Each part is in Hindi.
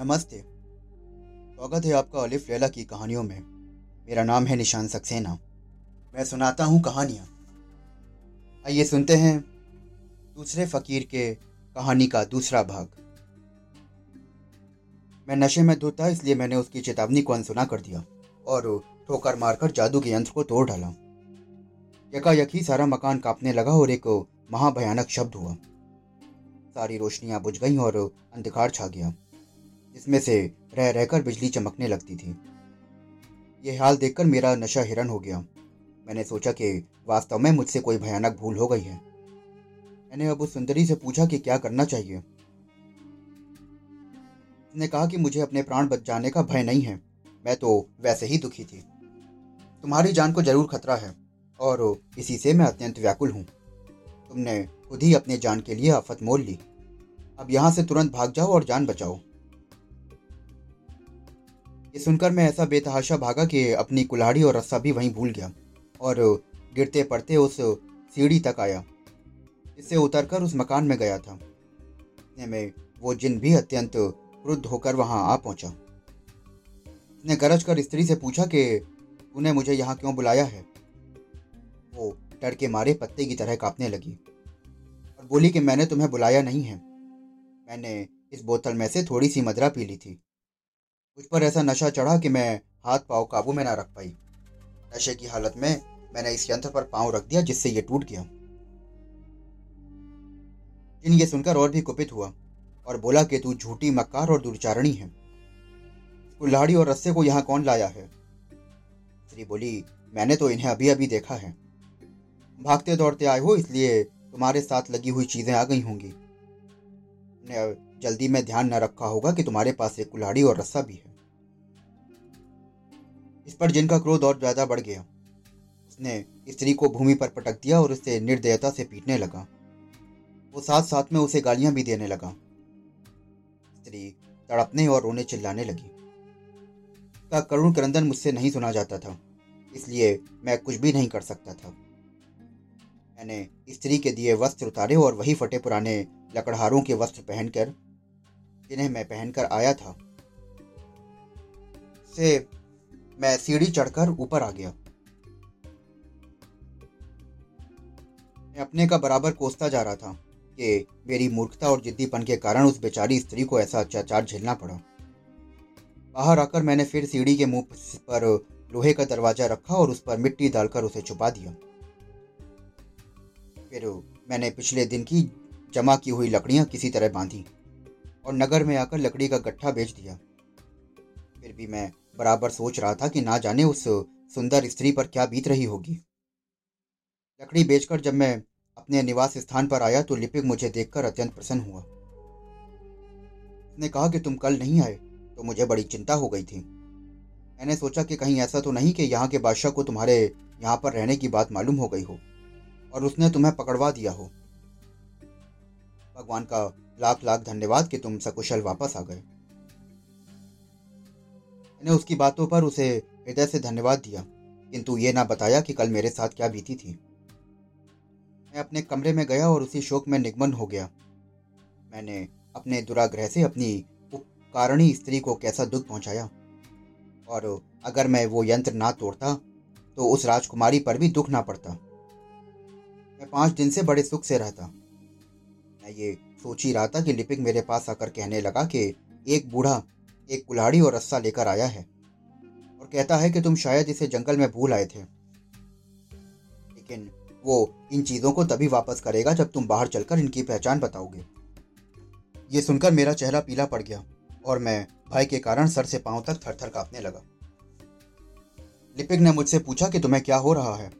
नमस्ते। स्वागत है आपका अलिफ लैला की कहानियों में। मेरा नाम है निशान सक्सेना। मैं सुनाता हूँ कहानियाँ। आइए सुनते हैं दूसरे फकीर के कहानी का दूसरा भाग। मैं नशे में धुत था, इसलिए मैंने उसकी चेतावनी को अनसुना कर दिया और ठोकर मारकर जादू के यंत्र को तोड़ डाला। यकायक ही सारा मकान कांपने लगा और एक महाभयानक शब्द हुआ। सारी रोशनियाँ बुझ गईं और अंधकार छा गया। जिसमें से रह रहकर बिजली चमकने लगती थी। यह हाल देखकर मेरा नशा हिरन हो गया। मैंने सोचा कि वास्तव में मुझसे कोई भयानक भूल हो गई है। मैंने अब उस सुंदरी से पूछा कि क्या करना चाहिए। उसने कहा कि मुझे अपने प्राण बच जाने का भय नहीं है। मैं तो वैसे ही दुखी थी। तुम्हारी जान को ज़रूर खतरा है, और इसी से मैं अत्यंत व्याकुल हूँ। तुमने खुद ही अपने जान के लिए आफत मोल ली। अब यहाँ से तुरंत भाग जाओ और जान बचाओ। ये सुनकर मैं ऐसा बेतहाशा भागा कि अपनी कुल्हाड़ी और रस्सा भी वहीं भूल गया और गिरते पड़ते उस सीढ़ी तक आया। इससे उतरकर उस मकान में गया था। इतने में वो जिन भी अत्यंत क्रुद्ध होकर वहाँ आ पहुँचा। उसने गरज कर स्त्री से पूछा कि, तूने मुझे यहाँ क्यों बुलाया है? वो डर के मारे पत्ते की तरह कांपने लगी और बोली कि, मैंने तुम्हें बुलाया नहीं है। मैंने इस बोतल में से थोड़ी सी मदरा पी ली थी। मुझ पर ऐसा नशा चढ़ा कि मैं हाथ पाँव काबू में ना रख पाई। नशे की हालत में मैंने इस यंत्र पर पाँव रख दिया जिससे ये टूट गया। जिन ये सुनकर और भी कुपित हुआ और बोला कि तू झूठी मक्कार और दुर्चारणी है। कुल्हाड़ी और रस्से को यहाँ कौन लाया है? स्त्री बोली, मैंने तो इन्हें अभी अभी देखा है। भागते दौड़ते आए हो, इसलिए तुम्हारे साथ लगी हुई चीज़ें आ गई होंगी। जल्दी में ध्यान न रखा होगा कि तुम्हारे पास एक कुल्हाड़ी और रस्सा भी है। इस पर जिनका क्रोध और ज़्यादा बढ़ गया, उसने स्त्री को भूमि पर पटक दिया और उसे निर्दयता से पीटने लगा। वो साथ साथ में उसे गालियाँ भी देने लगा। स्त्री तड़पने और रोने चिल्लाने लगी। का करुण क्रंदन मुझसे नहीं सुना जाता था, इसलिए मैं कुछ भी नहीं कर सकता था। मैंने स्त्री के दिए वस्त्र उतारे और वही फटे पुराने लकड़हारों के वस्त्र पहनकर, जिन्हें मैं पहनकर आया था से मैं सीढ़ी चढ़कर ऊपर आ गया। मैं अपने का बराबर कोसता जा रहा था कि मेरी मूर्खता और जिद्दीपन के कारण उस बेचारी स्त्री को ऐसा अत्याचार झेलना पड़ा। बाहर आकर मैंने फिर सीढ़ी के मुँह पर लोहे का दरवाज़ा रखा और उस पर मिट्टी डालकर उसे छुपा दिया। फिर मैंने पिछले दिन की जमा की हुई लकड़ियाँ किसी तरह बांधी और नगर में आकर लकड़ी का गट्ठा बेच दिया। फिर भी मैं बराबर सोच रहा था कि ना जाने उस सुंदर स्त्री पर क्या बीत रही होगी। लकड़ी बेचकर जब मैं अपने निवास स्थान पर आया तो लिपिक मुझे देखकर अत्यंत प्रसन्न हुआ। उसने कहा कि तुम कल नहीं आए तो मुझे बड़ी चिंता हो गई थी। मैंने सोचा कि कहीं ऐसा तो नहीं कि यहाँ के बादशाह को तुम्हारे यहाँ पर रहने की बात मालूम हो गई हो, और उसने तुम्हें पकड़वा दिया हो। भगवान का लाख लाख धन्यवाद कि तुम सकुशल वापस आ गए। मैंने उसकी बातों पर उसे हृदय से धन्यवाद दिया, किंतु ये ना बताया कि कल मेरे साथ क्या बीती थी। मैं अपने कमरे में गया और उसी शोक में निगमन हो गया। मैंने अपने दुराग्रह से अपनी उपकारणी स्त्री को कैसा दुख पहुँचाया? और अगर मैं वो यंत्र ना तोड़ता तो उस राजकुमारी पर भी दुख ना पड़ता। मैं पाँच दिन से बड़े सुख से रहता। मैं ये सोच ही रहा था कि लिपिक मेरे पास आकर कहने लगा कि एक बूढ़ा एक कुल्हाड़ी और रस्सा लेकर आया है और कहता है कि तुम शायद इसे जंगल में भूल आए थे। लेकिन वो इन चीज़ों को तभी वापस करेगा जब तुम बाहर चलकर इनकी पहचान बताओगे। ये सुनकर मेरा चेहरा पीला पड़ गया और मैं भय के कारण सर से पाँव तक थर थर कांपने लगा। लिपिक ने मुझसे पूछा कि तुम्हें क्या हो रहा है?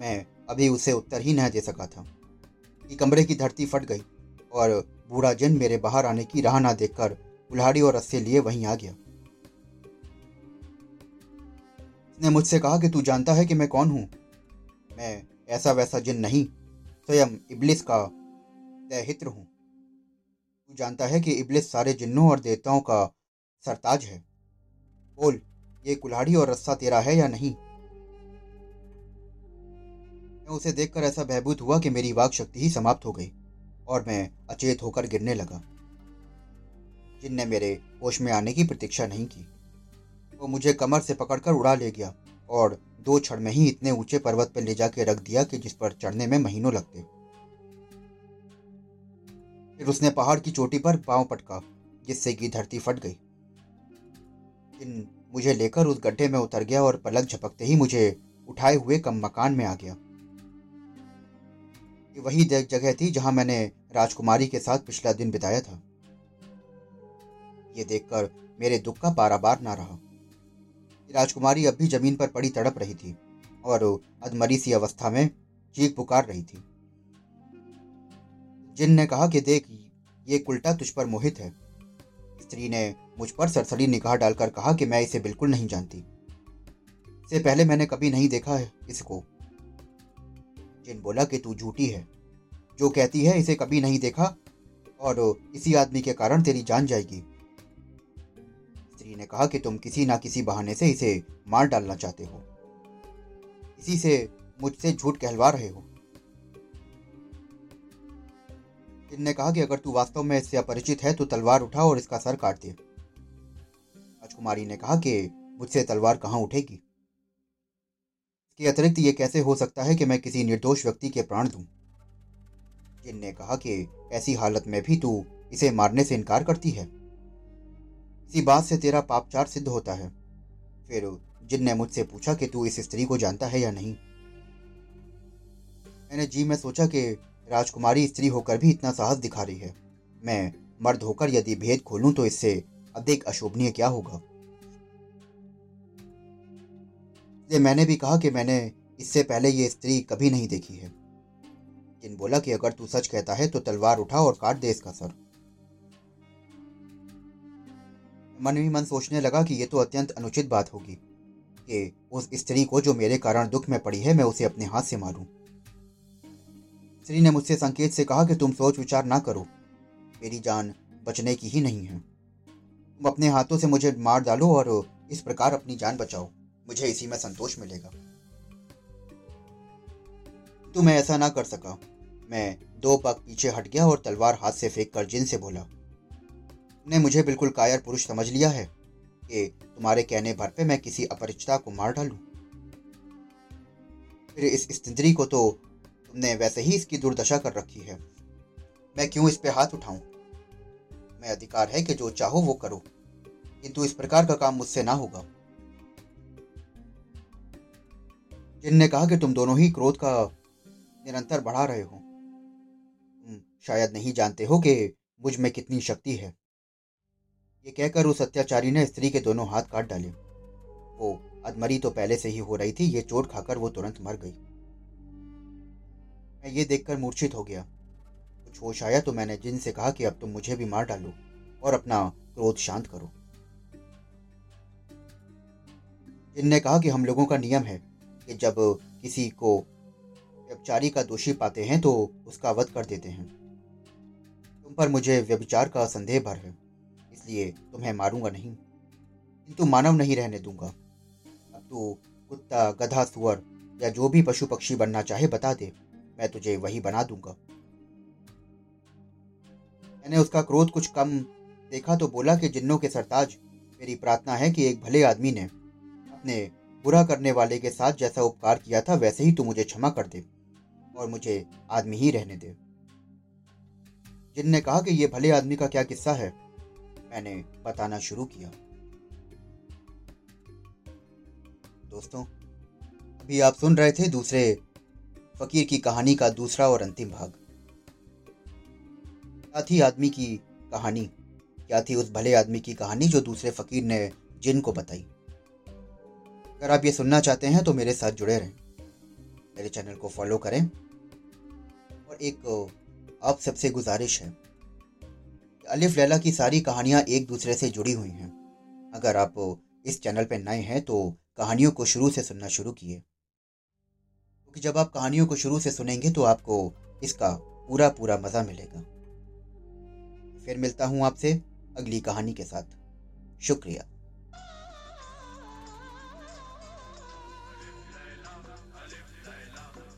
मैं अभी उसे उत्तर ही नहीं दे सका था कि कमरे की धरती फट गई और बूढ़ा जिन मेरे बाहर आने की राह ना देखकर कुल्हाड़ी और रस्से लिए वहीं आ गया। उसने मुझसे कहा कि तू जानता है कि मैं कौन हूँ? मैं ऐसा वैसा जिन नहीं, स्वयं इबलिस का दैहित्र हूँ। तू जानता है कि इबलिस सारे जिन्नों और देवताओं का सरताज है। बोल, ये कुल्हाड़ी और रस्सा तेरा है या नहीं? मैं उसे देखकर ऐसा बहबूत हुआ कि मेरी वाक शक्ति ही समाप्त हो गई और मैं अचेत होकर गिरने लगा। जिन ने मेरे होश में आने की प्रतीक्षा नहीं की। वो मुझे कमर से पकड़कर उड़ा ले गया और दो क्षण में ही इतने ऊँचे पर्वत पर ले जाके रख दिया कि जिस पर चढ़ने में महीनों लगते। फिर उसने पहाड़ की चोटी पर पाँव पटका, जिससे कि धरती फट गई। जिन मुझे लेकर उस गड्ढे में उतर गया और पलक झपकते ही मुझे उठाए हुए कम मकान में आ गया। ये वही जगह थी जहाँ मैंने राजकुमारी के साथ पिछला दिन बिताया था। ये देखकर मेरे दुख का पाराबार ना रहा। राजकुमारी अब भी ज़मीन पर पड़ी तड़प रही थी और अधमरी सी अवस्था में चीख पुकार रही थी। जिन ने कहा कि देख, ये उल्टा तुझ पर मोहित है। स्त्री ने मुझ पर सरसरी निगाह डालकर कहा कि मैं इसे बिल्कुल नहीं जानती। इससे पहले मैंने कभी नहीं देखा है इसको। जिन बोला कि तू झूठी है, जो कहती है इसे कभी नहीं देखा, और इसी आदमी के कारण तेरी जान जाएगी। ने कहा कि तुम किसी ना किसी बहाने से इसे मार डालना चाहते हो। इसी से मुझसे झूठ कहलवा रहे हो। ने कहा कि अगर तू वास्तव में इससे अपरिचित है तो तलवार उठा और इसका सर काट दे। राजकुमारी ने कहा कि मुझसे तलवार कहाँ उठेगी? इसके अतिरिक्त ये कैसे हो सकता है कि मैं किसी निर्दोष व्यक्ति के प्राण दूँ? जिन ने कहा कि ऐसी हालत में भी तू इसे मारने से इनकार करती है? इसी बात से तेरा पापचार सिद्ध होता है। फिर जिन ने मुझसे पूछा कि तू इस स्त्री को जानता है या नहीं? मैंने जी में सोचा कि राजकुमारी स्त्री होकर भी इतना साहस दिखा रही है। मैं मर्द होकर यदि भेद खोलूं तो इससे अधिक अशोभनीय क्या होगा? मैंने भी कहा कि मैंने इससे पहले ये स्त्री कभी नहीं देखी है। जिन बोला कि अगर तू सच कहता है तो तलवार उठा और काट दे इसका सर। मन ही मन सोचने लगा कि यह तो अत्यंत अनुचित बात होगी कि उस स्त्री को जो मेरे कारण दुख में पड़ी है, मैं उसे अपने हाथ से मारूं। स्त्री ने मुझसे संकेत से कहा कि तुम सोच विचार ना करो। मेरी जान बचने की ही नहीं है। तुम अपने हाथों से मुझे मार डालो और इस प्रकार अपनी जान बचाओ। मुझे इसी में संतोष मिलेगा। तो मैं ऐसा ना कर सका। मैं दो पग पीछे हट गया और तलवार हाथ से फेंक कर जिन से बोला ने मुझे बिल्कुल कायर पुरुष समझ लिया है कि तुम्हारे कहने भर पे मैं किसी अपरिचिता को मार डालूं। फिर इस स्त्री को तो तुमने वैसे ही इसकी दुर्दशा कर रखी है। मैं क्यों इस पे हाथ उठाऊं? मैं अधिकार है कि जो चाहो वो करो, किंतु इस प्रकार का काम मुझसे ना होगा। जिन ने कहा कि तुम दोनों ही क्रोध का निरंतर बढ़ा रहे हो, तुम शायद नहीं जानते हो कि मुझमें कितनी शक्ति है। ये कहकर उस अत्याचारी ने स्त्री के दोनों हाथ काट डाले। वो अधमरी तो पहले से ही हो रही थी, ये चोट खाकर वो तुरंत मर गई। मैं ये देखकर मूर्छित हो गया। कुछ होश आया तो मैंने जिन से कहा कि अब तुम मुझे भी मार डालो और अपना क्रोध शांत करो। जिन ने कहा कि हम लोगों का नियम है कि जब किसी को व्यभिचारी का दोषी पाते हैं तो उसका वध कर देते हैं। तुम पर मुझे व्यभिचार का संदेह भर है। इसलिए तुम्हें मारूँगा नहीं। किंतु मानव नहीं रहने दूँगा। अब तू कुत्ता, गधा, सुअर या जो भी पशु पक्षी बनना चाहे बता दे, मैं तुझे वही बना दूँगा। मैंने उसका क्रोध कुछ कम देखा तो बोला कि जिन्नों के सरताज, मेरी प्रार्थना है कि एक भले आदमी ने अपने बुरा करने वाले के साथ जैसा उपकार किया था, वैसे ही तू मुझे क्षमा कर दे और मुझे आदमी ही रहने दे। जिन ने कहा कि यह भले आदमी का क्या किस्सा है मैंने बताना शुरू किया। दोस्तों, अभी आप सुन रहे थे दूसरे फकीर की कहानी का दूसरा और अंतिम भाग। क्या थी आदमी की कहानी? क्या थी उस भले आदमी की कहानी जो दूसरे फकीर ने जिन को बताई? अगर आप ये सुनना चाहते हैं तो मेरे साथ जुड़े रहें। मेरे चैनल को फॉलो करें। और एक आप सबसे गुजारिश है अलिफ लैला की सारी कहानियाँ एक दूसरे से जुड़ी हुई हैं। अगर आप इस चैनल पर नए हैं तो कहानियों को शुरू से सुनना शुरू किए। क्योंकि जब आप कहानियों को शुरू से सुनेंगे तो आपको इसका पूरा पूरा मज़ा मिलेगा। फिर मिलता हूँ आपसे अगली कहानी के साथ। शुक्रिया।